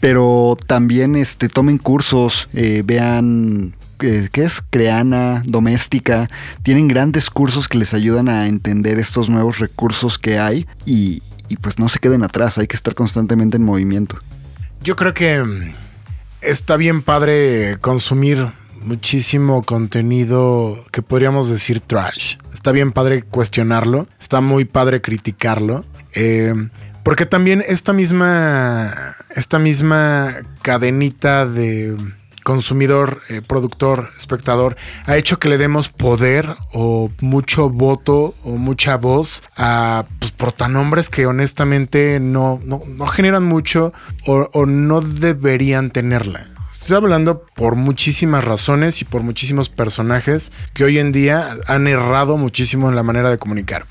Pero también este, tomen cursos, eh, vean ¿qué es? Creana, doméstica. Tienen grandes cursos que les ayudan a entender estos nuevos recursos que hay y, y pues no se queden atrás, hay que estar constantemente en movimiento. Yo creo que mm, está bien padre consumir muchísimo contenido que podríamos decir trash. Está bien padre cuestionarlo, está muy padre criticarlo. eh, porque también esta misma, esta misma cadenita de consumidor, eh, productor, espectador, ha hecho que le demos poder o mucho voto o mucha voz a pues, protanombres que honestamente no, no, no generan mucho o, o no deberían tenerla. Estoy hablando por muchísimas razones y por muchísimos personajes que hoy en día han errado muchísimo en la manera de comunicar.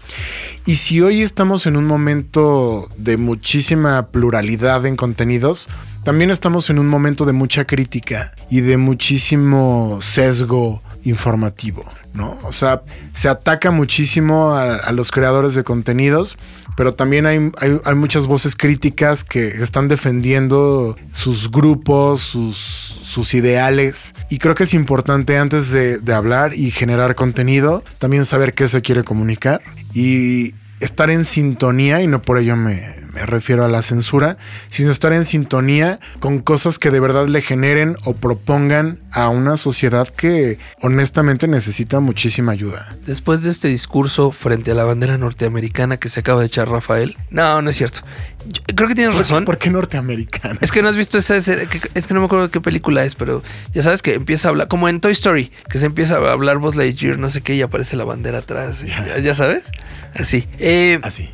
Y si hoy estamos en un momento de muchísima pluralidad en contenidos, también estamos en un momento de mucha crítica y de muchísimo sesgo informativo, ¿no? O sea, se ataca muchísimo a, a los creadores de contenidos, pero también hay, hay- hay muchas voces críticas que están defendiendo sus grupos, sus, sus ideales. Y creo que es importante antes de, de hablar y generar contenido, también saber qué se quiere comunicar y estar en sintonía, y no por ello me, me refiero a la censura, sino estar en sintonía con cosas que de verdad le generen o propongan a una sociedad que honestamente necesita muchísima ayuda. Después de este discurso frente a la bandera norteamericana que se acaba de echar Rafael, no, no es cierto. Yo creo que tienes razón. ¿Por qué norteamericana? Es que no has visto esa es que no me acuerdo qué película es, pero ya sabes que empieza a hablar, como en Toy Story, que se empieza a hablar Buzz Lightyear, no sé qué, y aparece la bandera atrás, ya sabes, así. Eh, Así.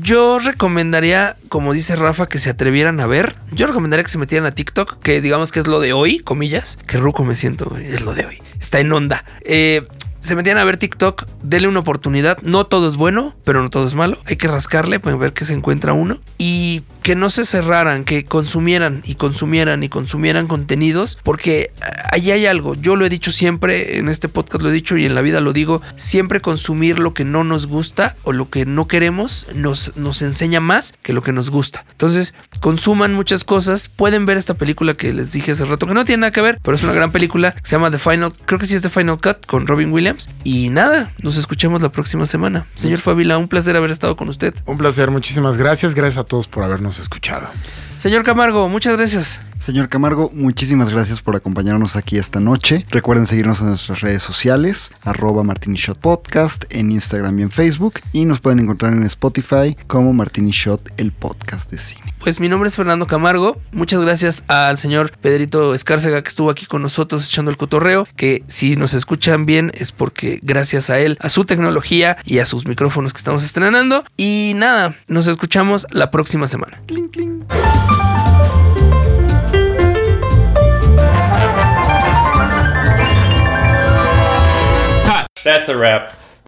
Yo recomendaría, como dice Rafa, que se atrevieran a ver. Yo recomendaría que se metieran a TikTok, que digamos que es lo de hoy, comillas. Que ruco me siento, es lo de hoy. Está en onda. Eh, se metían a ver TikTok, denle una oportunidad. No todo es bueno, pero no todo es malo. Hay que rascarle para ver qué se encuentra uno. Y que no se cerraran, que consumieran y consumieran y consumieran contenidos, porque ahí hay algo. Yo lo he dicho siempre, en este podcast lo he dicho y en la vida lo digo, siempre consumir lo que no nos gusta o lo que no queremos nos, nos enseña más que lo que nos gusta. Entonces, consuman muchas cosas. Pueden ver esta película que les dije hace rato, que no tiene nada que ver, pero es una gran película. Se llama The Final, creo que sí es The Final Cut con Robin Williams. Y nada, nos escuchamos la próxima semana. Señor Fabila, un placer haber estado con usted. Un placer, muchísimas gracias. Gracias a todos por habernos escuchado. Señor Camargo, muchas gracias. Señor Camargo, muchísimas gracias por acompañarnos aquí esta noche. Recuerden seguirnos en nuestras redes sociales, arroba Martini Shot Podcast, en Instagram y en Facebook. Y nos pueden encontrar en Spotify como Martini Shot, el podcast de cine. Pues mi nombre es Fernando Camargo. Muchas gracias al señor Pedrito Escárcega que estuvo aquí con nosotros echando el cotorreo. Que si nos escuchan bien es porque gracias a él, a su tecnología y a sus micrófonos que estamos estrenando. Y nada, nos escuchamos la próxima semana. Cling, cling. That's a wrap.